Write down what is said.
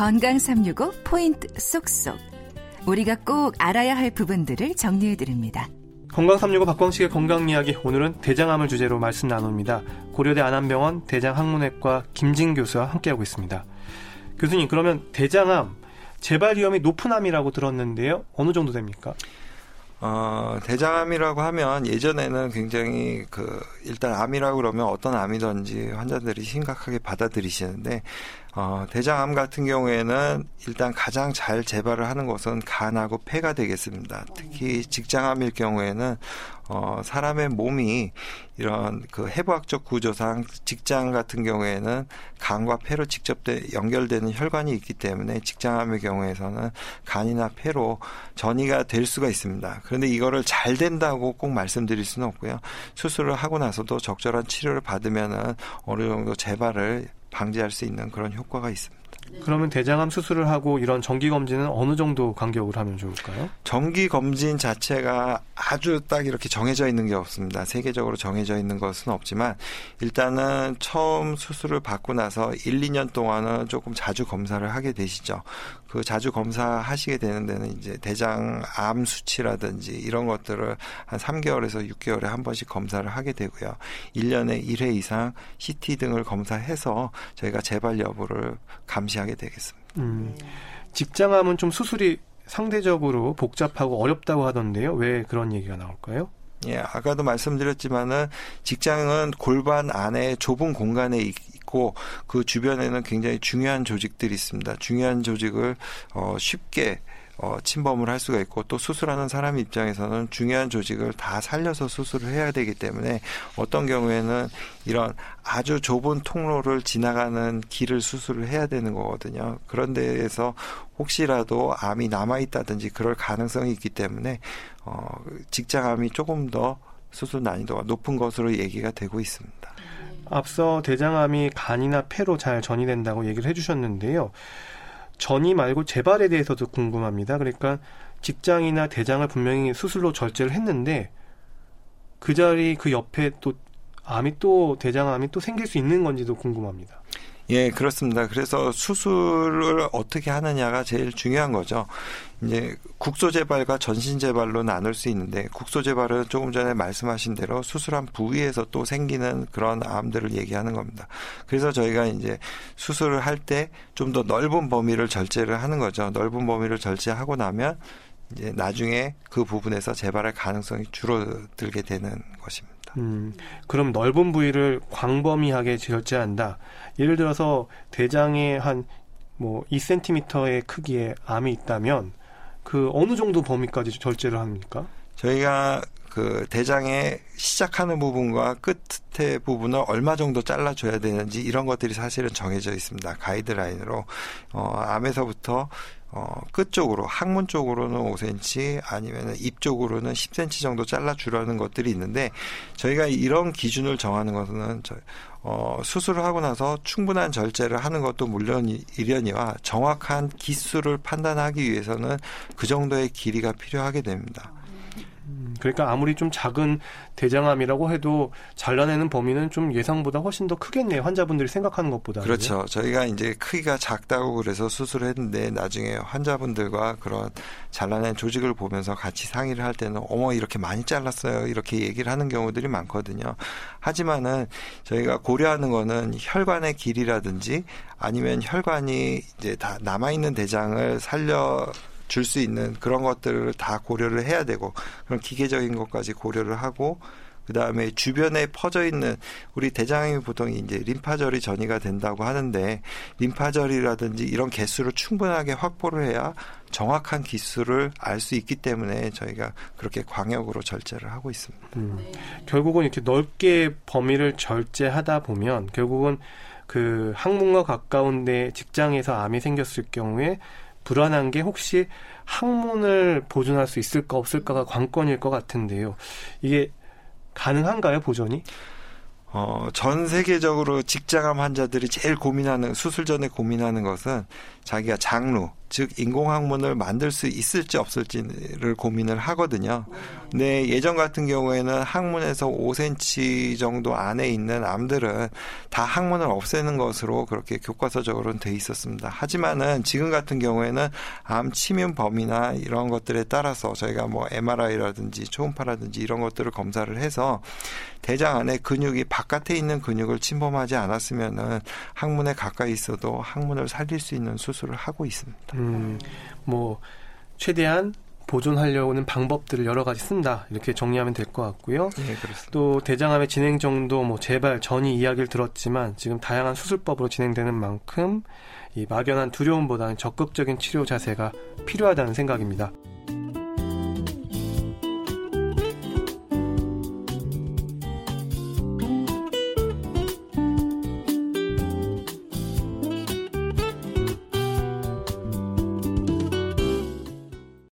건강 365 포인트 쏙쏙. 우리가 꼭 알아야 할 부분들을 정리해 드립니다. 건강 365 박광식의 건강 이야기 오늘은 대장암을 주제로 말씀 나눕니다. 고려대 안암병원 대장학문외과 김진 교수와 함께하고 있습니다. 교수님 그러면 대장암 재발 위험이 높은 암이라고 들었는데요. 어느 정도 됩니까? 어, 대장암이라고 하면 예전에는 굉장히 그 일단 암이라고 그러면 어떤 암이든지 환자들이 심각하게 받아들이시는데 어, 대장암 같은 경우에는 일단 가장 잘 재발을 하는 것은 간하고 폐가 되겠습니다. 특히 직장암일 경우에는 어, 사람의 몸이 이런 그 해부학적 구조상 직장 같은 경우에는 간과 폐로 직접 되, 연결되는 혈관이 있기 때문에 직장암의 경우에서는 간이나 폐로 전이가 될 수가 있습니다. 그런데 이거를 잘 된다고 꼭 말씀드릴 수는 없고요. 수술을 하고 나서도 적절한 치료를 받으면은 어느 정도 재발을 방지할 수 있는 그런 효과가 있습니다. 그러면 대장암 수술을 하고 이런 정기 검진은 어느 정도 간격을 하면 좋을까요? 정기 검진 자체가 아주 딱 이렇게 정해져 있는 게 없습니다. 세계적으로 정해져 있는 것은 없지만 일단은 처음 수술을 받고 나서 1, 2년 동안은 조금 자주 검사를 하게 되시죠. 그 자주 검사하시게 되는 데는 이제 대장암 수치라든지 이런 것들을 한 3개월에서 6개월에 한 번씩 검사를 하게 되고요. 1년에 1회 이상 CT 등을 검사해서 저희가 재발 여부를 감 시하게 되겠습니다. 음, 직장암은 좀 수술이 상대적으로 복잡하고 어렵다고 하던데요. 왜 그런 얘기가 나올까요? 예, 아까도 말씀드렸지만은 직장은 골반 안에 좁은 공간에 있고 그 주변에는 굉장히 중요한 조직들이 있습니다. 중요한 조직을 어 쉽게 어, 침범을 할 수가 있고 또 수술하는 사람 입장에서는 중요한 조직을 다 살려서 수술을 해야 되기 때문에 어떤 경우에는 이런 아주 좁은 통로를 지나가는 길을 수술을 해야 되는 거거든요. 그런 데에서 혹시라도 암이 남아 있다든지 그럴 가능성이 있기 때문에 어, 직장암이 조금 더 수술 난이도가 높은 것으로 얘기가 되고 있습니다. 앞서 대장암이 간이나 폐로 잘 전이된다고 얘기를 해주셨는데요. 전이 말고 재발에 대해서도 궁금합니다. 그러니까 직장이나 대장을 분명히 수술로 절제를 했는데 그 자리 그 옆에 또 암이 또 대장암이 또 생길 수 있는 건지도 궁금합니다. 예, 그렇습니다. 그래서 수술을 어떻게 하느냐가 제일 중요한 거죠. 이제 국소 재발과 전신 재발로 나눌 수 있는데 국소 재발은 조금 전에 말씀하신 대로 수술한 부위에서 또 생기는 그런 암들을 얘기하는 겁니다. 그래서 저희가 이제 수술을 할 때 좀 더 넓은 범위를 절제를 하는 거죠. 넓은 범위를 절제하고 나면 이제 나중에 그 부분에서 재발할 가능성이 줄어들게 되는 것입니다. 음, 그럼 넓은 부위를 광범위하게 절제한다. 예를 들어서 대장에 한뭐 2cm의 크기의 암이 있다면 그 어느 정도 범위까지 절제를 합니까? 저희가 그 대장의 시작하는 부분과 끝의 부분을 얼마 정도 잘라줘야 되는지 이런 것들이 사실은 정해져 있습니다. 가이드라인으로 어, 암에서부터 어, 끝 쪽으로 항문 쪽으로는 5cm 아니면 입 쪽으로는 10cm 정도 잘라 주라는 것들이 있는데 저희가 이런 기준을 정하는 것은 저, 어, 수술을 하고 나서 충분한 절제를 하는 것도 물론 이려니와 정확한 기수를 판단하기 위해서는 그 정도의 길이가 필요하게 됩니다. 음, 그러니까 아무리 좀 작은 대장암이라고 해도 잘라내는 범위는 좀 예상보다 훨씬 더 크겠네요. 환자분들이 생각하는 것보다. 그렇죠. 저희가 이제 크기가 작다고 그래서 수술을 했는데 나중에 환자분들과 그런 잘라낸 조직을 보면서 같이 상의를 할 때는 어머 이렇게 많이 잘랐어요. 이렇게 얘기를 하는 경우들이 많거든요. 하지만은 저희가 고려하는 거는 혈관의 길이라든지 아니면 혈관이 이제 다 남아 있는 대장을 살려 줄 수 있는 그런 것들을 다 고려를 해야 되고 그런 기계적인 것까지 고려를 하고 그 다음에 주변에 퍼져 있는 우리 대장암이 보통 이제 림파절이 전이가 된다고 하는데 림파절이라든지 이런 개수를 충분하게 확보를 해야 정확한 기수를 알 수 있기 때문에 저희가 그렇게 광역으로 절제를 하고 있습니다. 음, 결국은 이렇게 넓게 범위를 절제하다 보면 결국은 그 항문과 가까운데 직장에서 암이 생겼을 경우에 불안한 게 혹시 항문을 보존할 수 있을까 없을까가 관건일 것 같은데요. 이게 가능한가요, 보존이? 어, 전 세계적으로 직장암 환자들이 제일 고민하는, 수술 전에 고민하는 것은 자기가 장루, 즉 인공항문을 만들 수 있을지 없을지를 고민을 하거든요. 근데 예전 같은 경우에는 항문에서 5cm 정도 안에 있는 암들은 다 항문을 없애는 것으로 그렇게 교과서적으로는 돼 있었습니다. 하지만은 지금 같은 경우에는 암 침윤 범위나 이런 것들에 따라서 저희가 뭐 MRI라든지 초음파라든지 이런 것들을 검사를 해서 대장 안에 근육이 바깥에 있는 근육을 침범하지 않았으면은 항문에 가까이 있어도 항문을 살릴 수 있는 수술을 하고 있습니다. 음, 뭐 최대한 보존하려는 방법들을 여러 가지 쓴다 이렇게 정리하면 될 것 같고요. 네, 그렇습니다. 또 대장암의 진행 정도 뭐 재발 전이 이야기를 들었지만 지금 다양한 수술법으로 진행되는 만큼 이 막연한 두려움보다는 적극적인 치료 자세가 필요하다는 생각입니다.